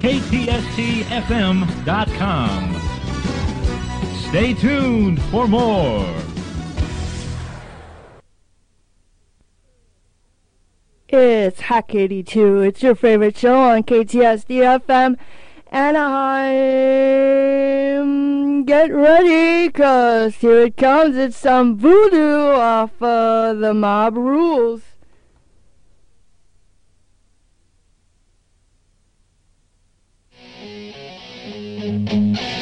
KTSTFM.com. Stay tuned for more. It's Hack 82. It's your favorite show on KTST FM. Anaheim. Get ready, cause here it comes. It's some voodoo off of the mob rules. Does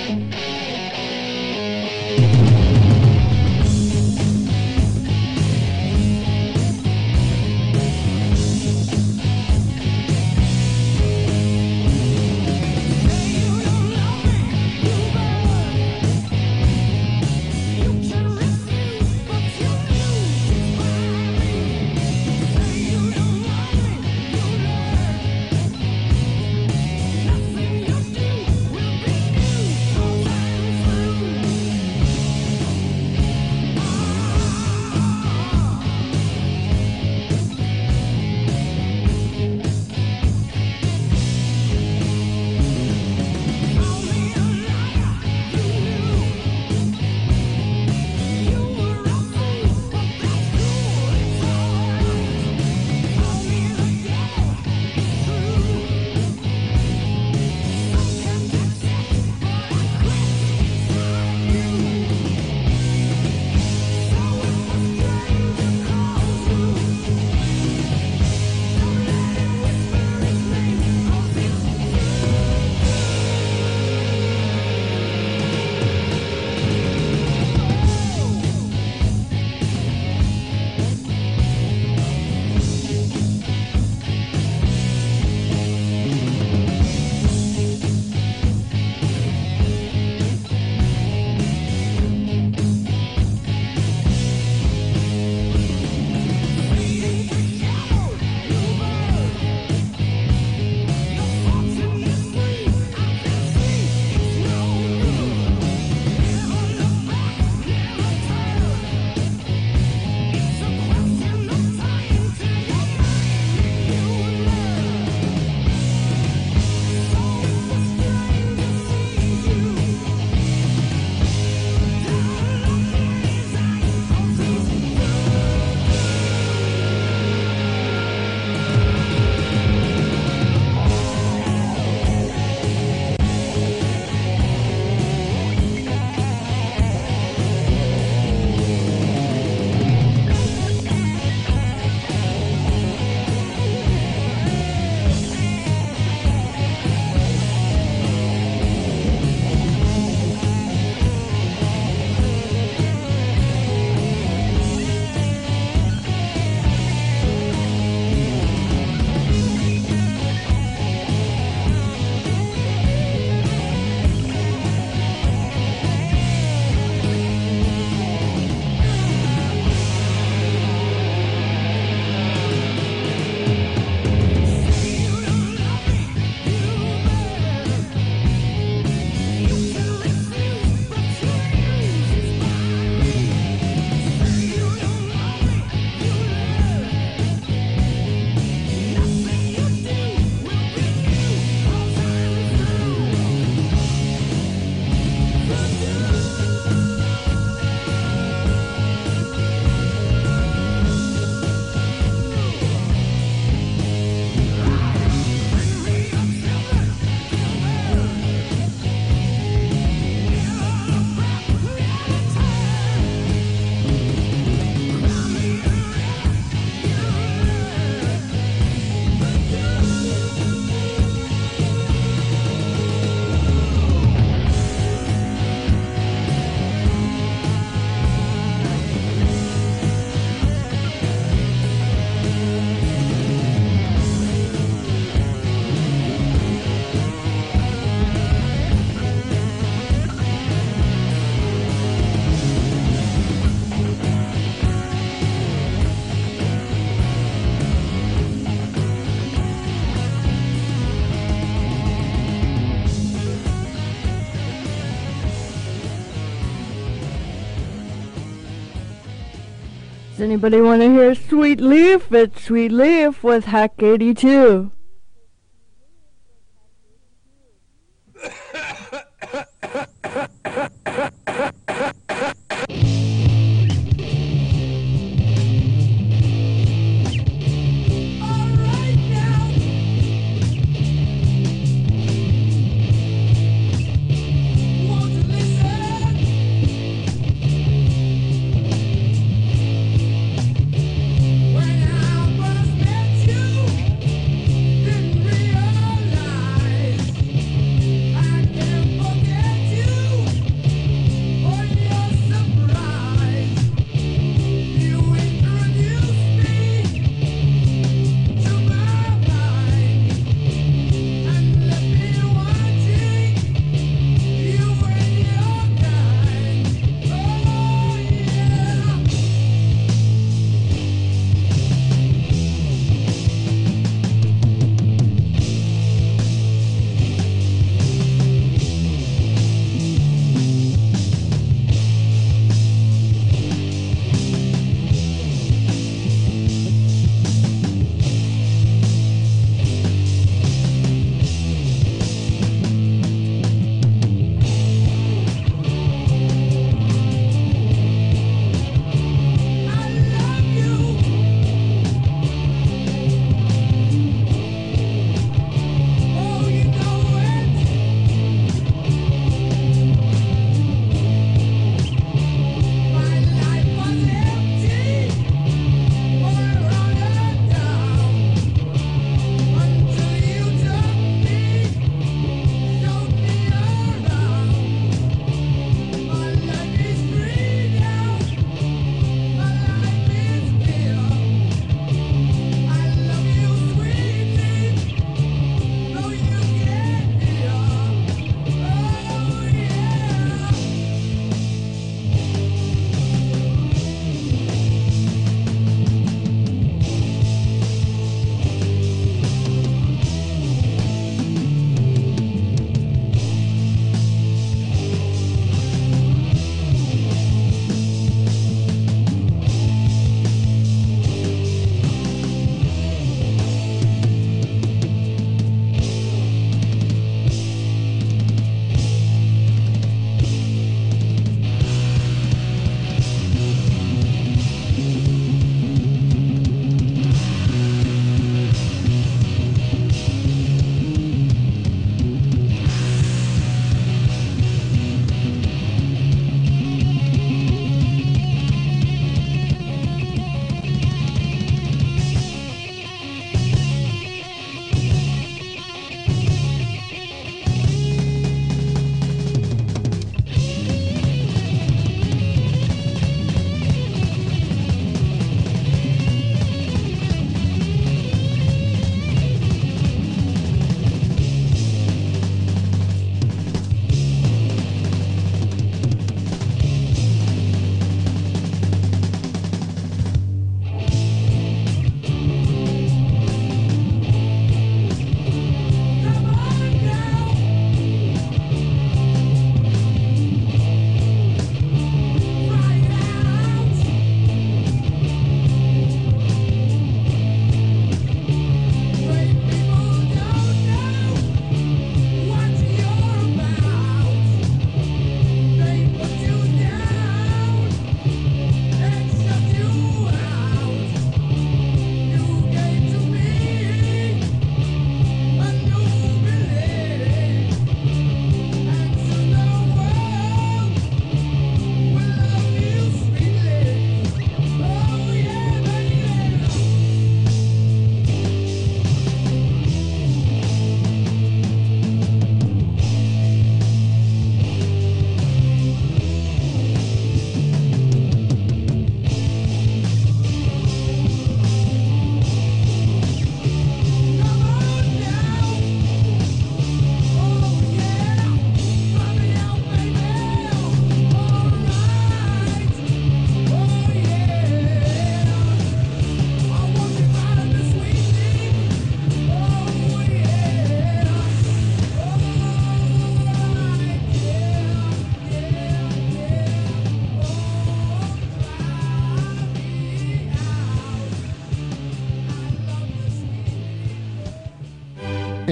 anybody want to hear Sweet Leaf? It's Sweet Leaf with Hack 82.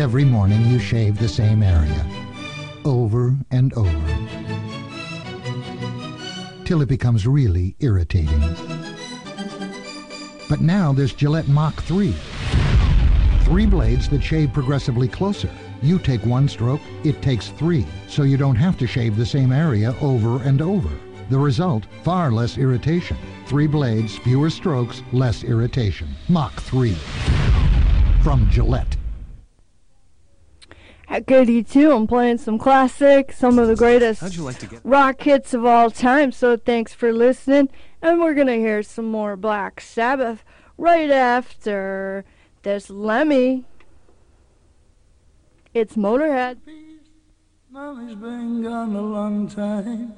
Every morning you shave the same area, over and over, till it becomes really irritating. But now there's Gillette Mach 3. Three blades that shave progressively closer. You take one stroke, it takes three, so you don't have to shave the same area over and over. The result, far less irritation. Three blades, fewer strokes, less irritation. Mach 3. From Gillette. At Goody 2, I'm playing some classics, some of the greatest How'd you like to get rock hits of all time. So thanks for listening. And we're going to hear some more Black Sabbath right after this Lemmy. It's Motorhead. Mommy's been gone a long time.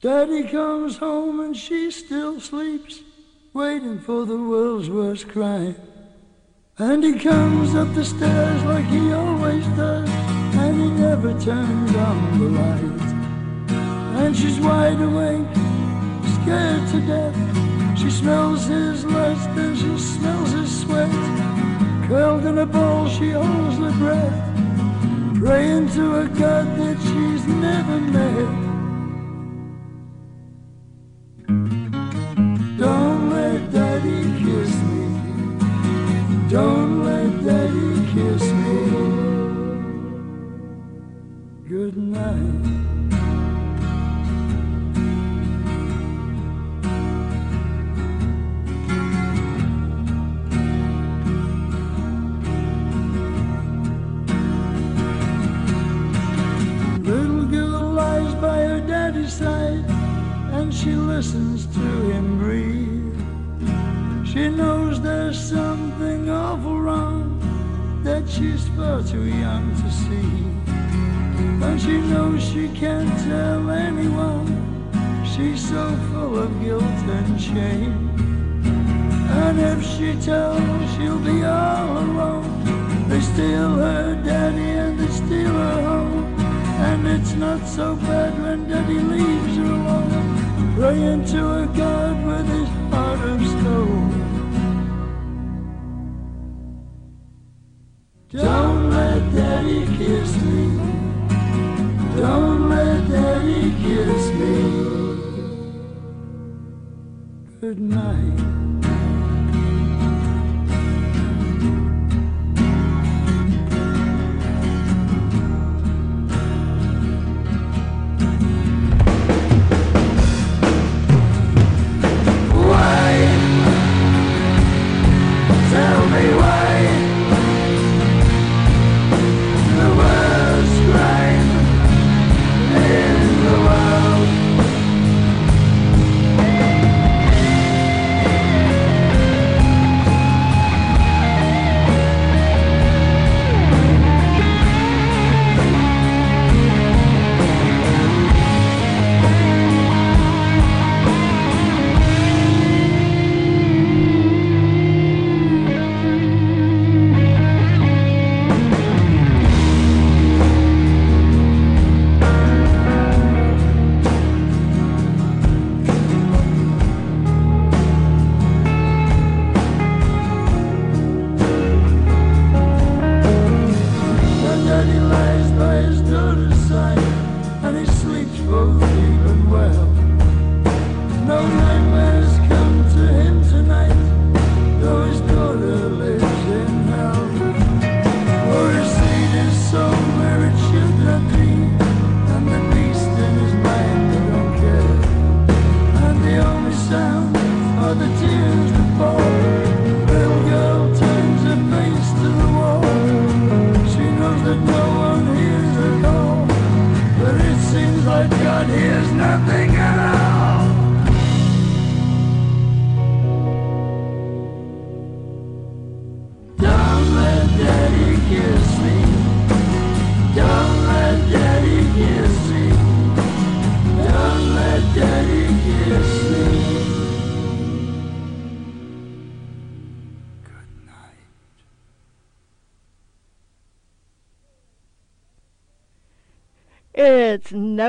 Daddy comes home and she still sleeps, waiting for the world's worst crime. And he comes up the stairs like he always does, and he never turns on the light. And she's wide awake, scared to death. She smells his lust and she smells his sweat. Curled in a ball, she holds her breath, praying to a God that she's never met.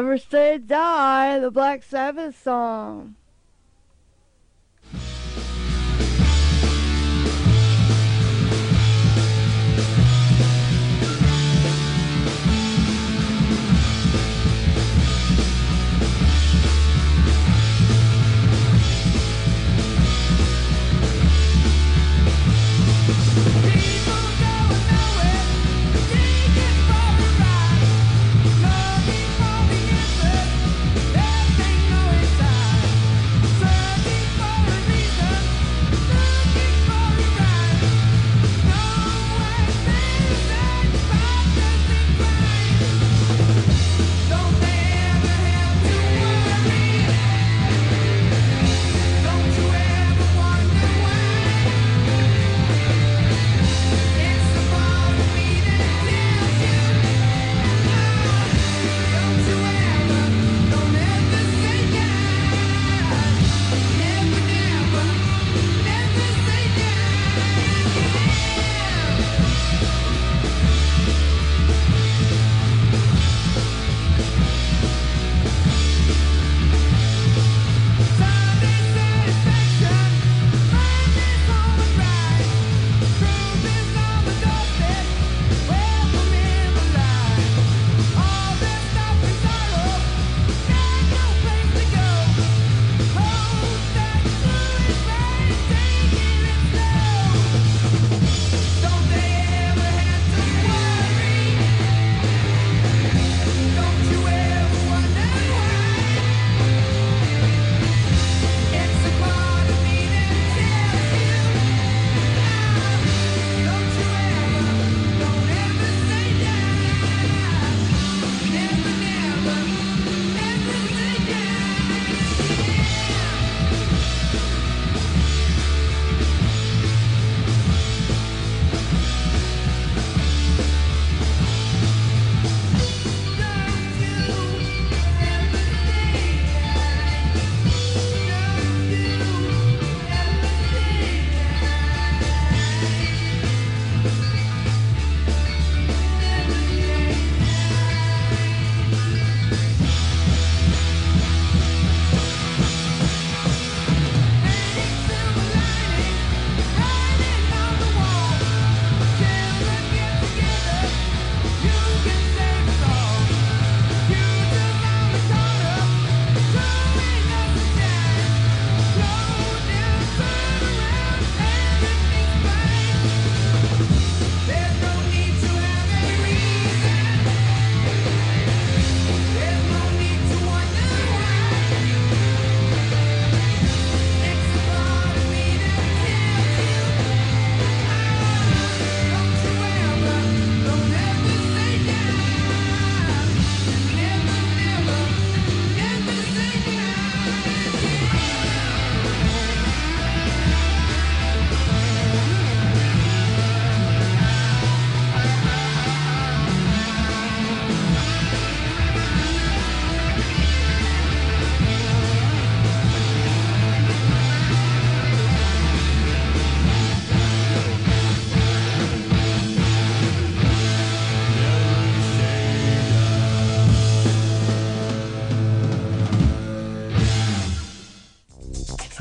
Never Say Die, the Black Sabbath song.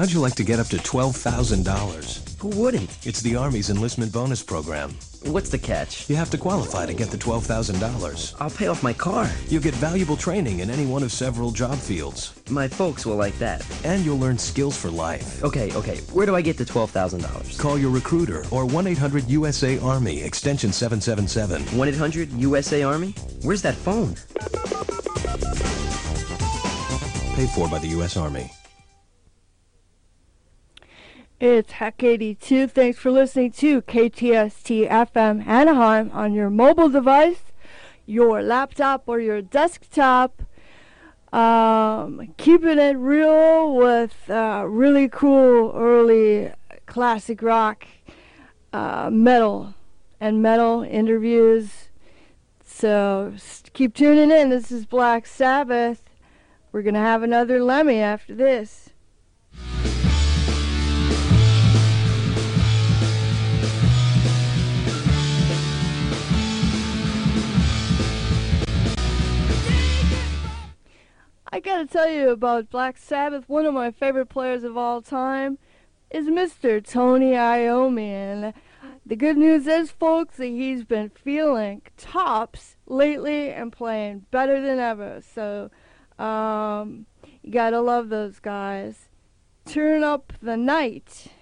How'd you like to get up to $12,000? Who wouldn't? It's the Army's enlistment bonus program. What's the catch? You have to qualify to get the $12,000. I'll pay off my car. You'll get valuable training in any one of several job fields. My folks will like that. And you'll learn skills for life. Okay, okay. Where do I get the $12,000? Call your recruiter or 1-800-USA Army, extension 777. 1-800-USA Army? Where's that phone? Paid for by the U.S. Army. It's Hack 82. Thanks for listening to KTST FM Anaheim on your mobile device, your laptop, or your desktop. Um, keeping it real with uh, really cool early classic rock, uh, metal, and metal interviews. So keep tuning in. This is Black Sabbath. We're going to have another Lemmy after this. I gotta tell you about Black Sabbath. One of my favorite players of all time is Mr. Tony Iommi. And the good news is, folks, that he's been feeling tops lately and playing better than ever. So, um, you gotta love those guys. Turn up the night.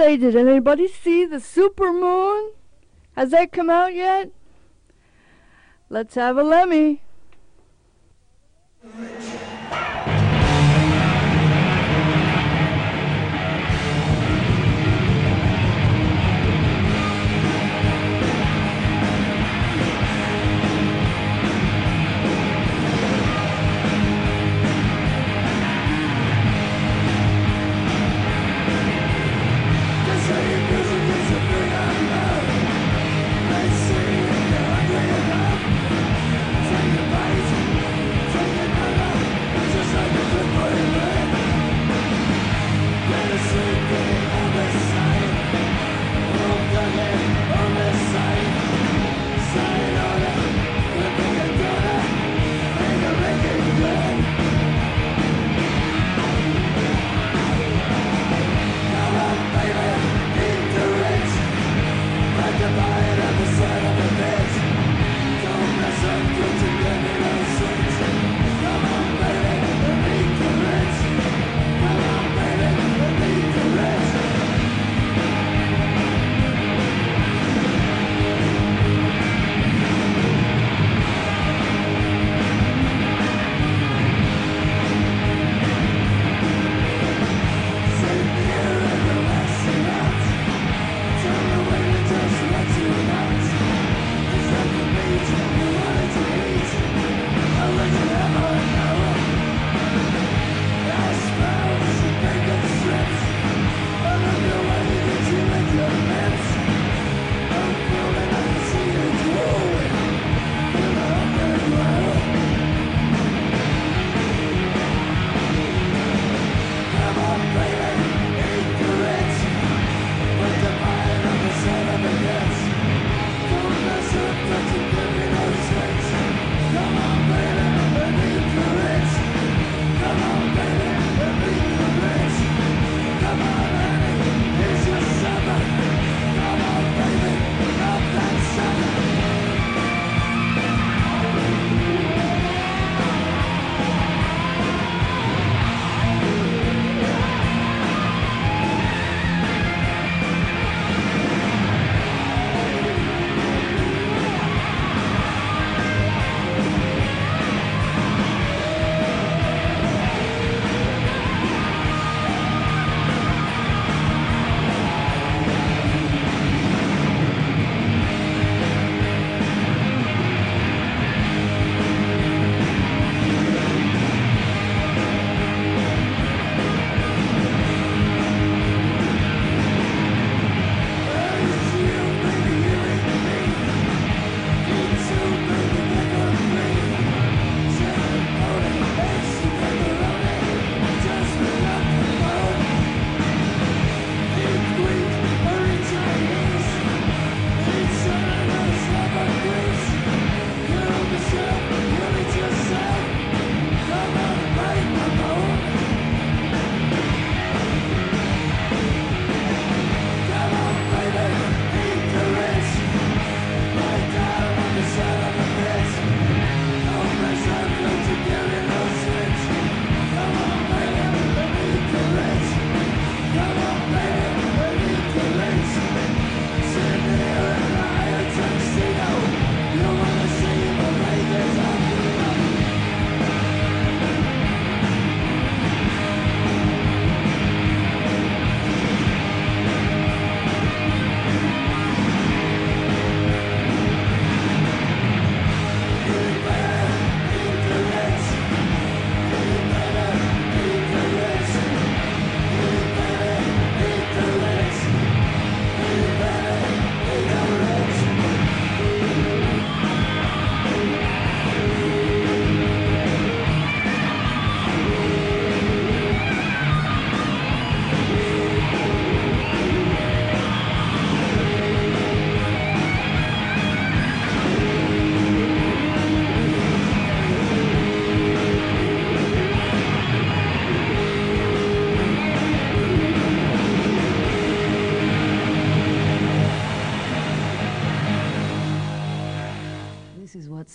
Say, did anybody see the super moon? Has that come out yet? Let's have a Lemmy.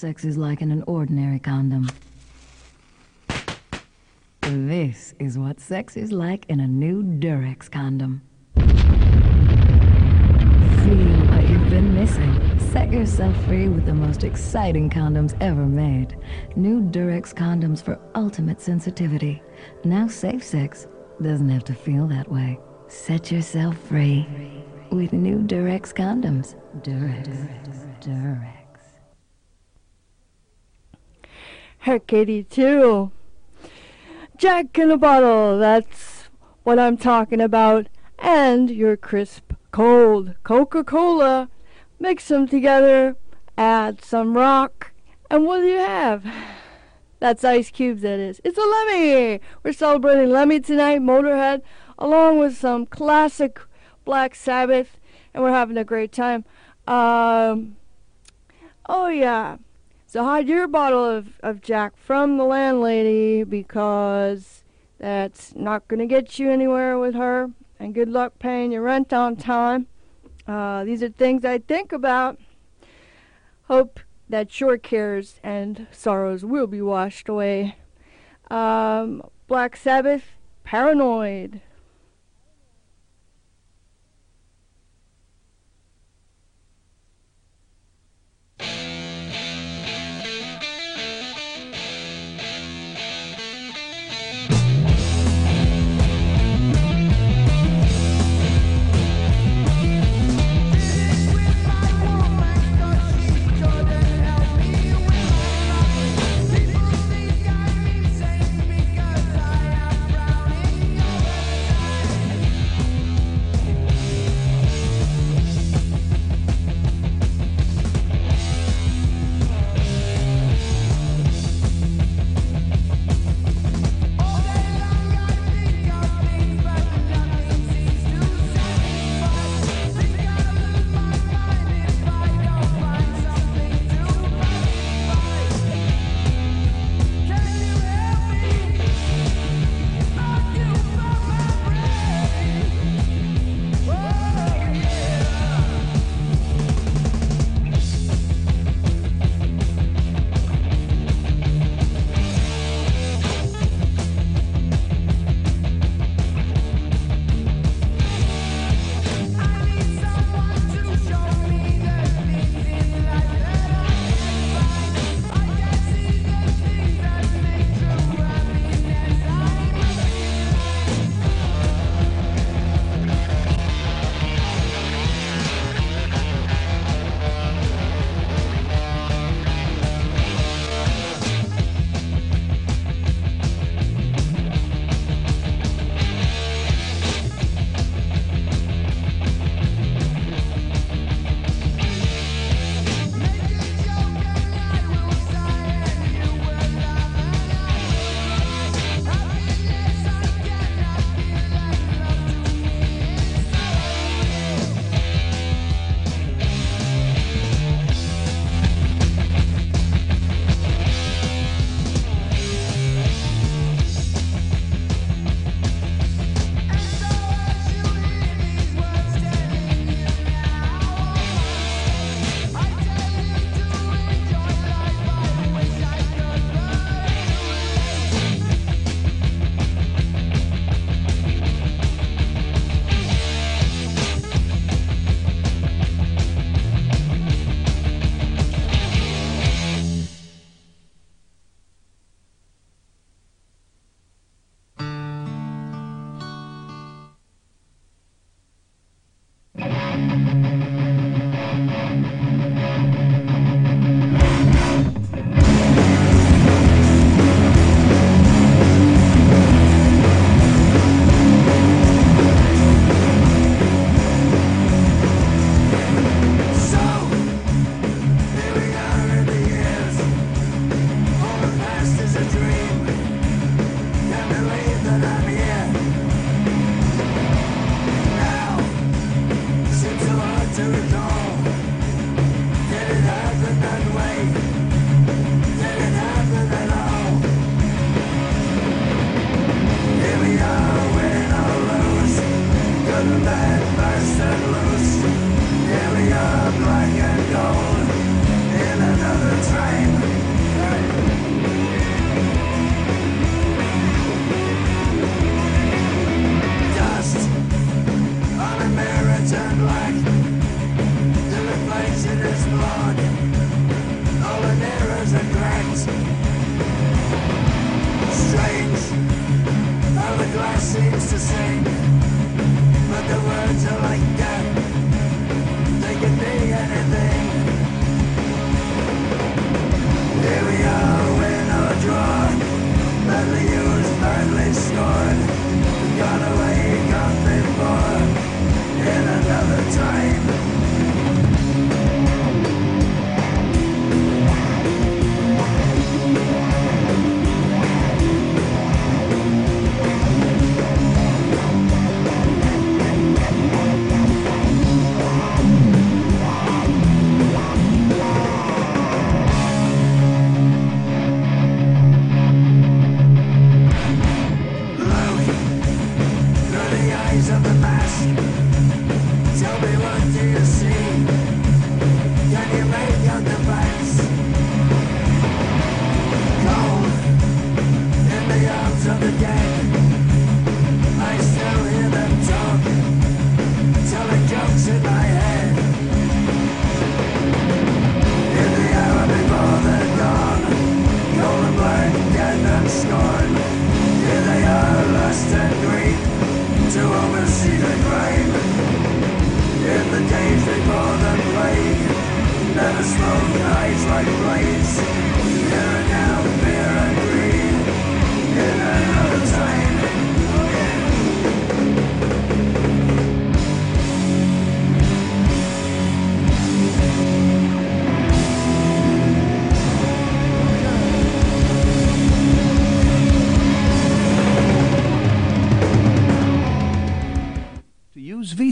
Sex is like in an ordinary condom. This is what sex is like in a new Durex condom. Feel what you've been missing. Set yourself free with the most exciting condoms ever made. New Durex condoms for ultimate sensitivity. Now safe sex doesn't have to feel that way. Set yourself free with new Durex condoms. Durex. Durex. Hack 82. Jack in a bottle, that's what I'm talking about. And your crisp, cold Coca Cola. Mix them together, add some rock, and what do you have? That's Ice Cubes, that is. It's a Lemmy! We're celebrating Lemmy tonight, Motorhead, along with some classic Black Sabbath, and we're having a great time. Um, oh, yeah. So hide your bottle of, of Jack from the landlady because that's not going to get you anywhere with her. And good luck paying your rent on time. Uh, these are things I think about. Hope that your cares and sorrows will be washed away. Um, Black Sabbath, Paranoid.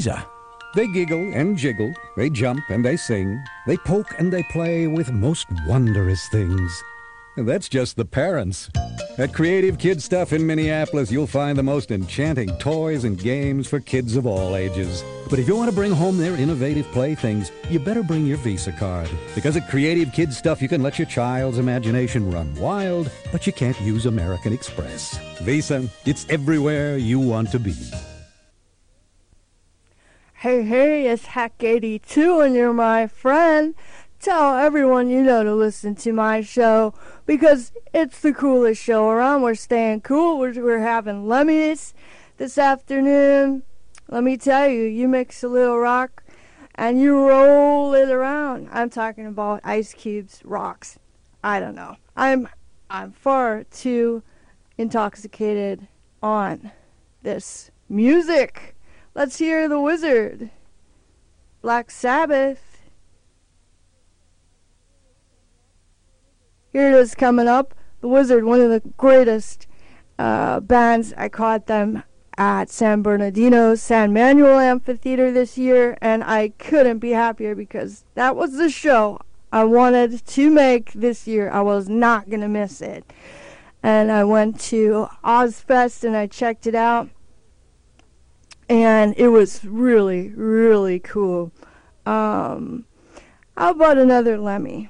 Visa. They giggle and jiggle, they jump and they sing, they poke and they play with most wondrous things. And that's just the parents. At Creative Kid Stuff in Minneapolis, you'll find the most enchanting toys and games for kids of all ages. But if you want to bring home their innovative playthings, you better bring your Visa card. Because at Creative Kid Stuff, you can let your child's imagination run wild, but you can't use American Express. Visa, it's everywhere you want to be. Hey, hey, it's Hack82 and you're my friend. Tell everyone you know to listen to my show because it's the coolest show around. We're staying cool. We're, we're having lemmies this afternoon. Let me tell you, you mix a little rock and you roll it around. I'm talking about ice cubes, rocks. I don't know. I'm I'm far too intoxicated on this music. Let's hear the wizard. Black Sabbath. Here it is coming up. The Wizard, one of the greatest uh, bands. I caught them at San Bernardino San Manuel Amphitheater this year, and I couldn't be happier because that was the show I wanted to make this year. I was not going to miss it. And I went to Ozzfest and I checked it out and it was really, really cool. Um, how about another Lemmy?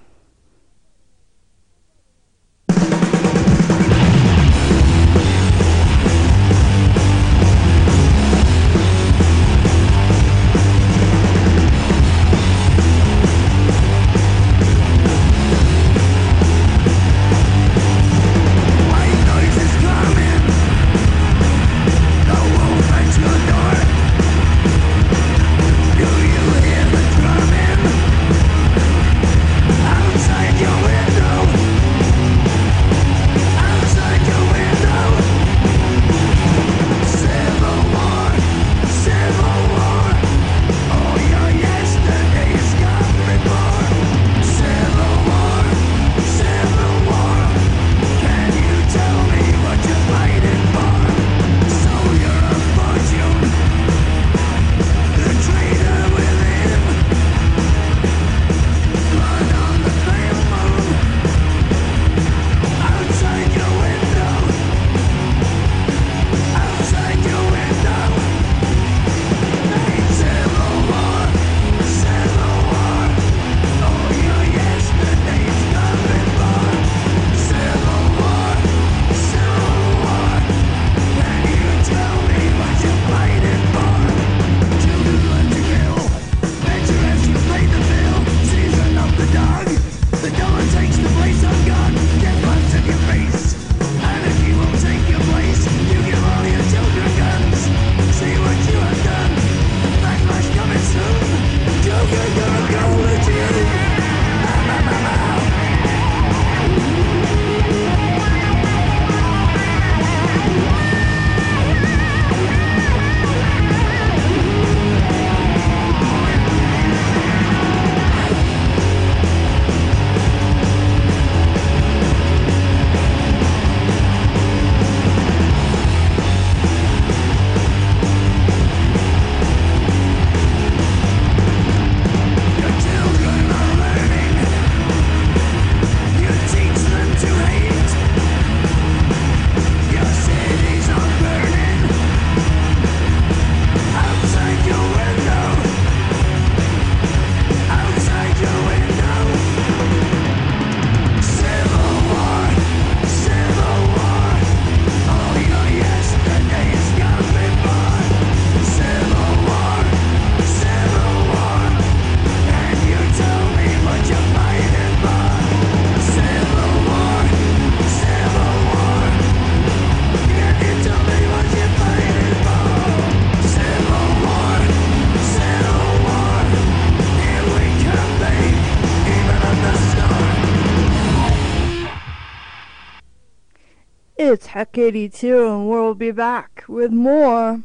It's Hack 82, and we'll be back with more.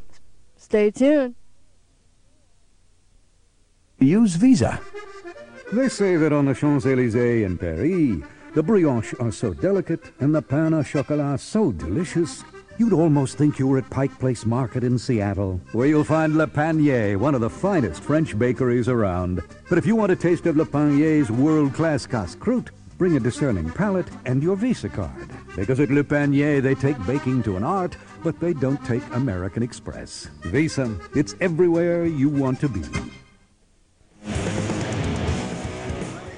Stay tuned. Use Visa. They say that on the Champs-Élysées in Paris, the brioches are so delicate and the pain au chocolat so delicious, you'd almost think you were at Pike Place Market in Seattle, where you'll find Le Panier, one of the finest French bakeries around. But if you want a taste of Le Panier's world-class casse-croûte, bring a discerning palate and your Visa card. Because at Le Panier, they take baking to an art, but they don't take American Express. Visa, it's everywhere you want to be.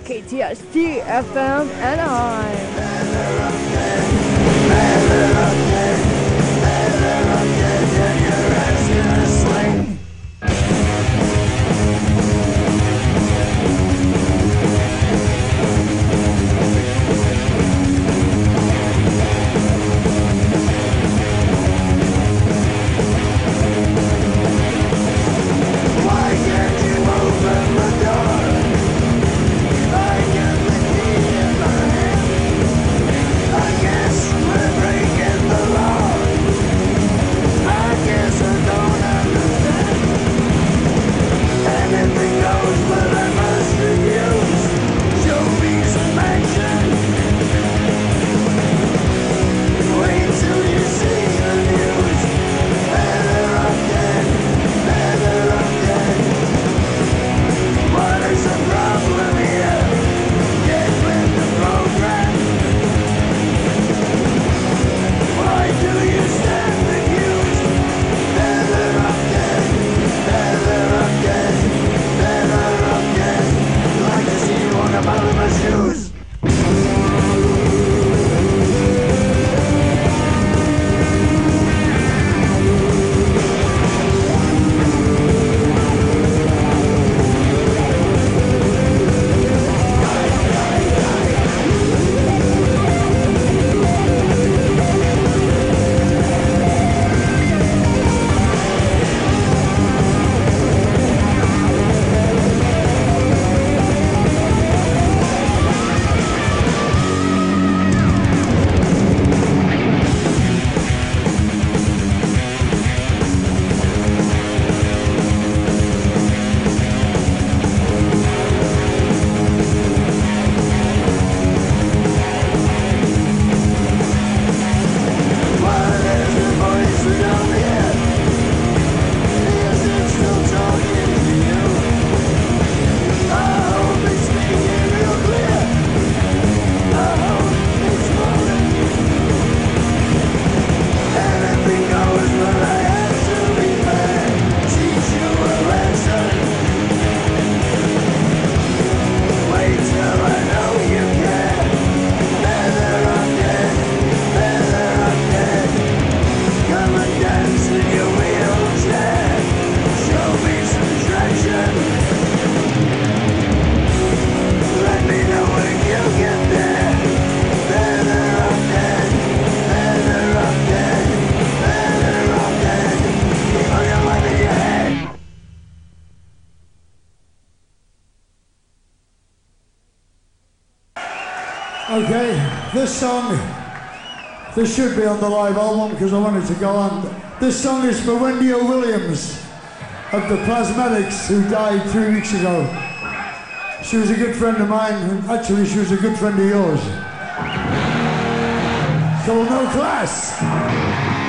KTST FM Anaheim. This should be on the live album because I wanted to go on. This song is for Wendy O. Williams of the Plasmatics who died three weeks ago. She was a good friend of mine, and actually she was a good friend of yours. So No Class.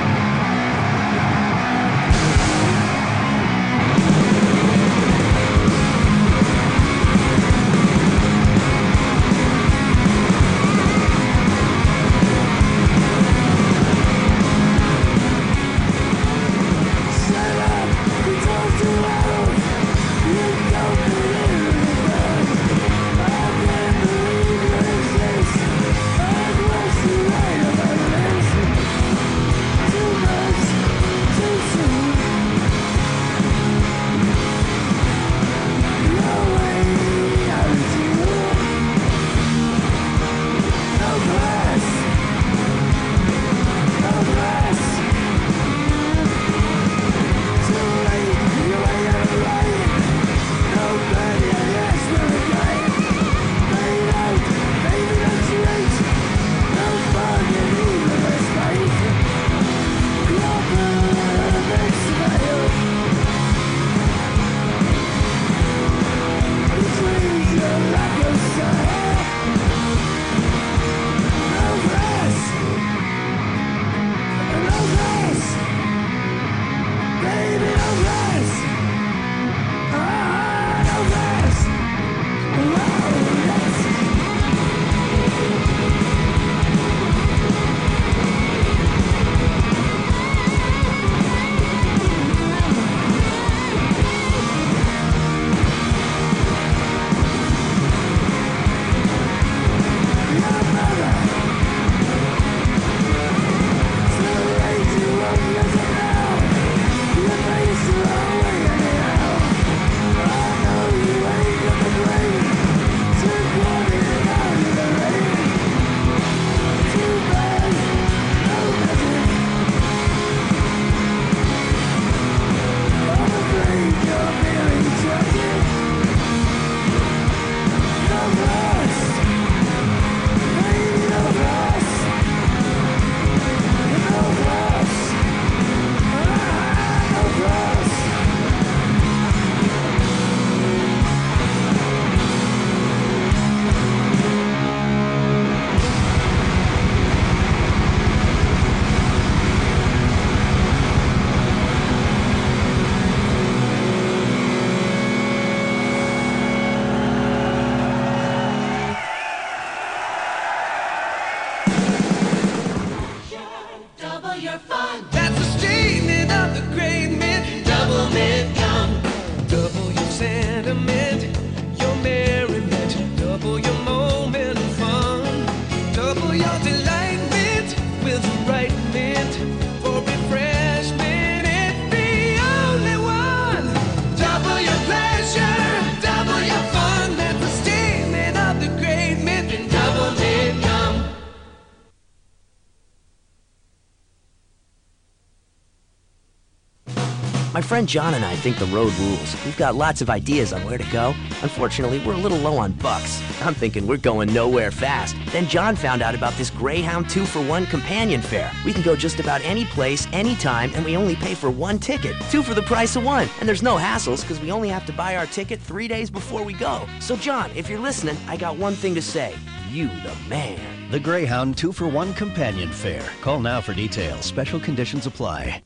Friend John and I think the road rules. We've got lots of ideas on where to go. Unfortunately, we're a little low on bucks. I'm thinking we're going nowhere fast. Then John found out about this Greyhound 2 for 1 companion fare. We can go just about any place, anytime, and we only pay for one ticket. Two for the price of one. And there's no hassles because we only have to buy our ticket three days before we go. So, John, if you're listening, I got one thing to say. You the man. The Greyhound 2 for 1 companion fare. Call now for details. Special conditions apply.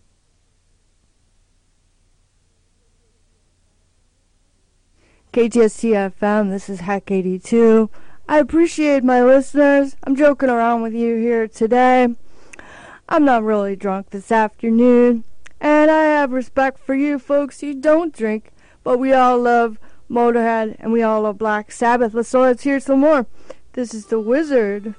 KTST FM, this is Hack 82. I appreciate my listeners. I'm joking around with you here today. I'm not really drunk this afternoon, and I have respect for you folks who don't drink, but we all love Motorhead and we all love Black Sabbath. So let's hear some more. This is the Wizard.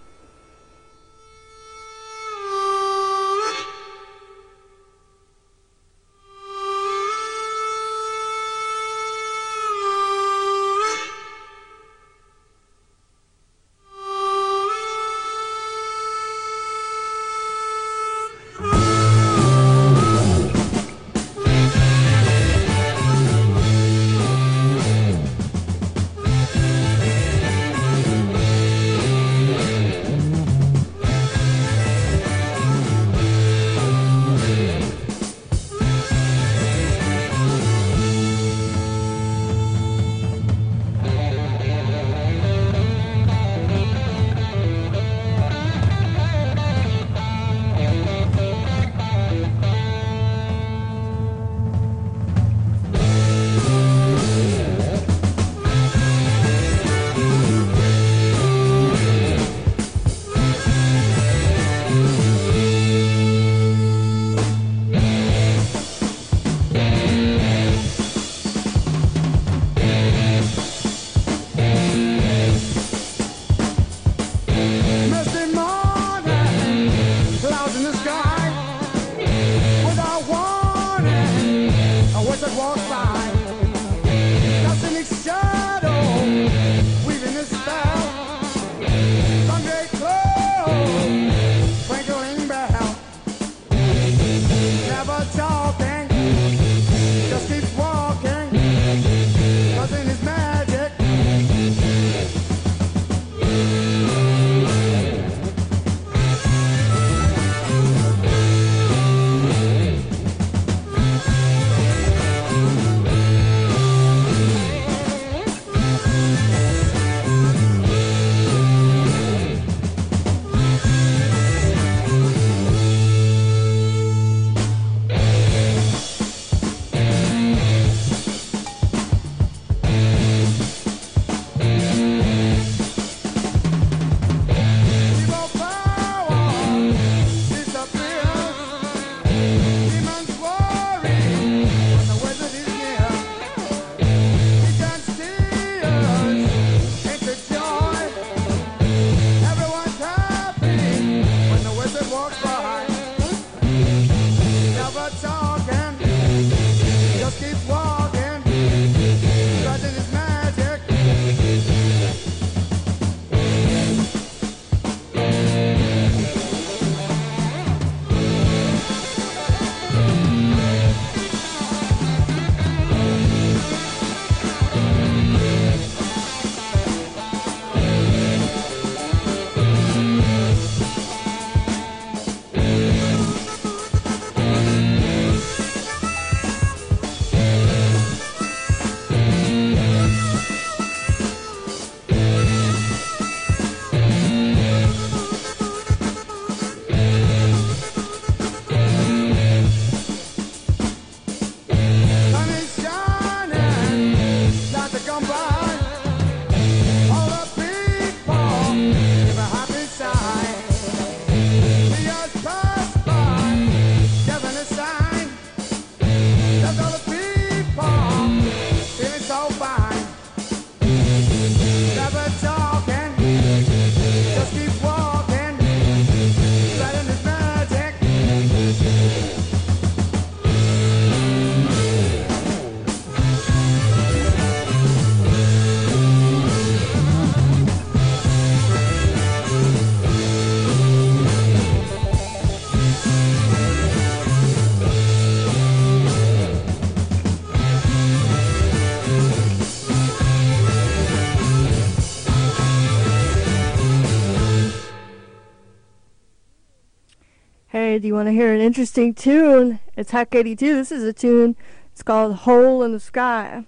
Want to hear an interesting tune? It's Hack 82. This is a tune. It's called Hole in the Sky.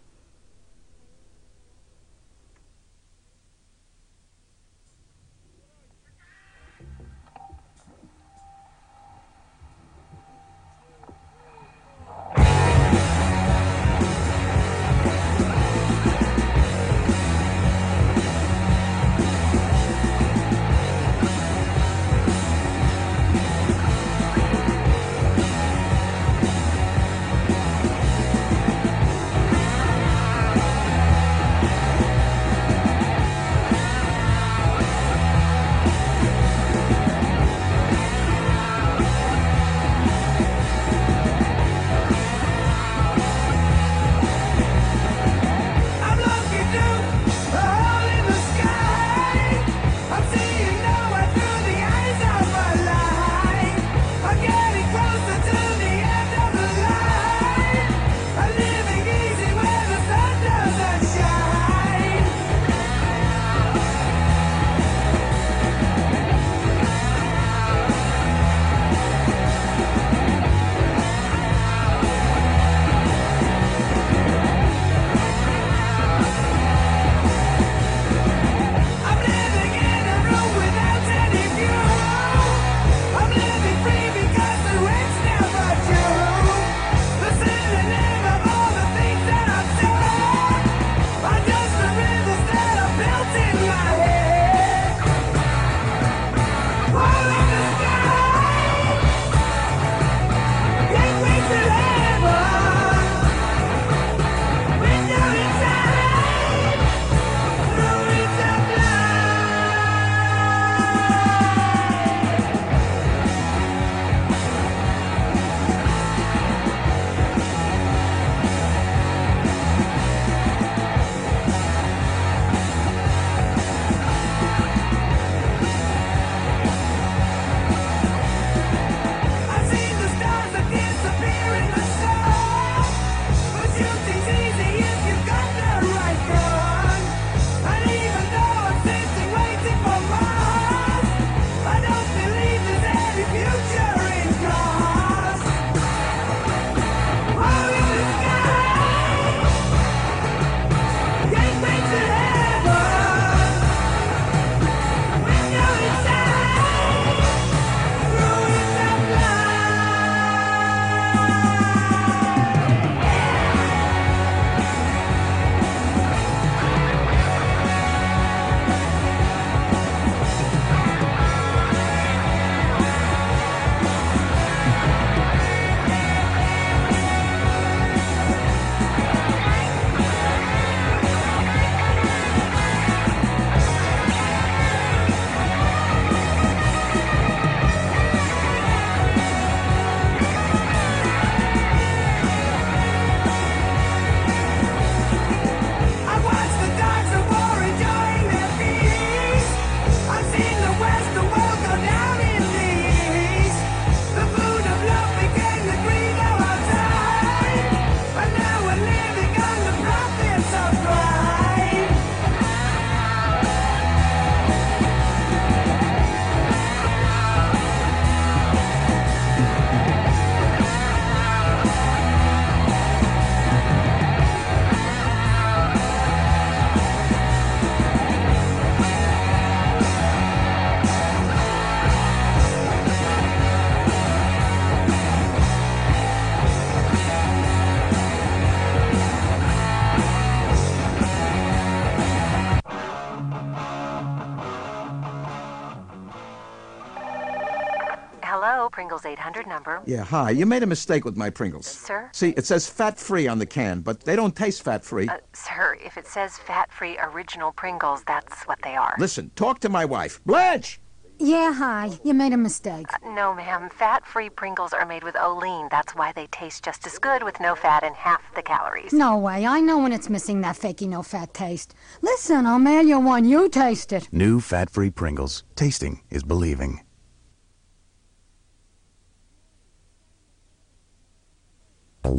800. Yeah, hi. You made a mistake with my Pringles. Sir? See, it says fat free on the can, but they don't taste fat free. Uh, sir, if it says fat free original Pringles, that's what they are. Listen, talk to my wife. Blanche! Yeah, hi. You made a mistake. Uh, no, ma'am. Fat free Pringles are made with Olean. That's why they taste just as good with no fat and half the calories. No way. I know when it's missing that fakey no fat taste. Listen, I'll mail you one. You taste it. New fat free Pringles. Tasting is believing.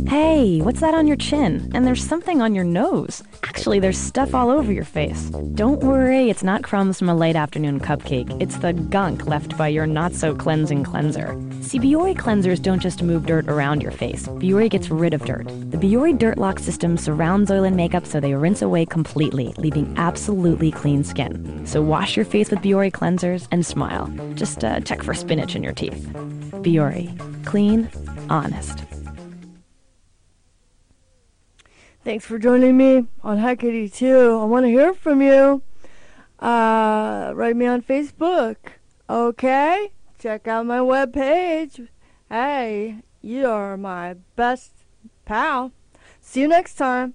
Hey, what's that on your chin? And there's something on your nose. Actually, there's stuff all over your face. Don't worry, it's not crumbs from a late afternoon cupcake. It's the gunk left by your not so cleansing cleanser. See, Biore cleansers don't just move dirt around your face, Biore gets rid of dirt. The Biore Dirt Lock system surrounds oil and makeup so they rinse away completely, leaving absolutely clean skin. So wash your face with Biore cleansers and smile. Just uh, check for spinach in your teeth. Biore. Clean, honest. Thanks for joining me on Hack 82. I want to hear from you. Uh, write me on Facebook. Okay? Check out my webpage. Hey, you are my best pal. See you next time.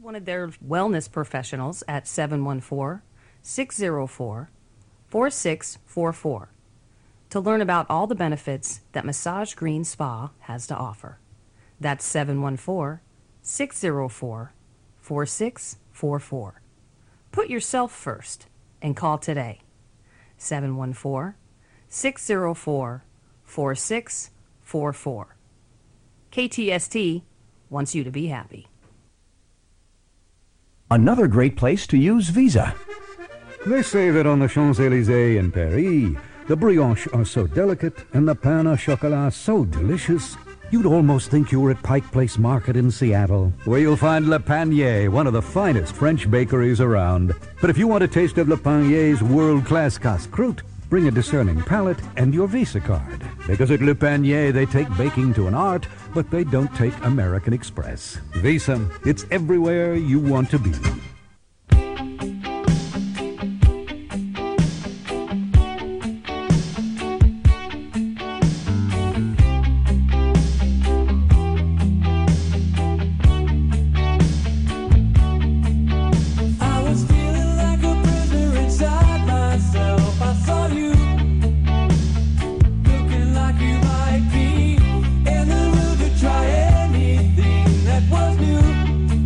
One of their wellness professionals at 714 604 4644 to learn about all the benefits that Massage Green Spa has to offer. That's 714 604 4644. Put yourself first and call today. 714 604 4644. KTST wants you to be happy. Another great place to use Visa. They say that on the Champs-Élysées in Paris, the brioches are so delicate and the pain au chocolat so delicious, you'd almost think you were at Pike Place Market in Seattle, where you'll find Le Panier, one of the finest French bakeries around. But if you want a taste of Le Panier's world-class casse-croûte, bring a discerning palate and your Visa card. Because at Le Panier, they take baking to an art, but they don't take American Express. Visa, it's everywhere you want to be.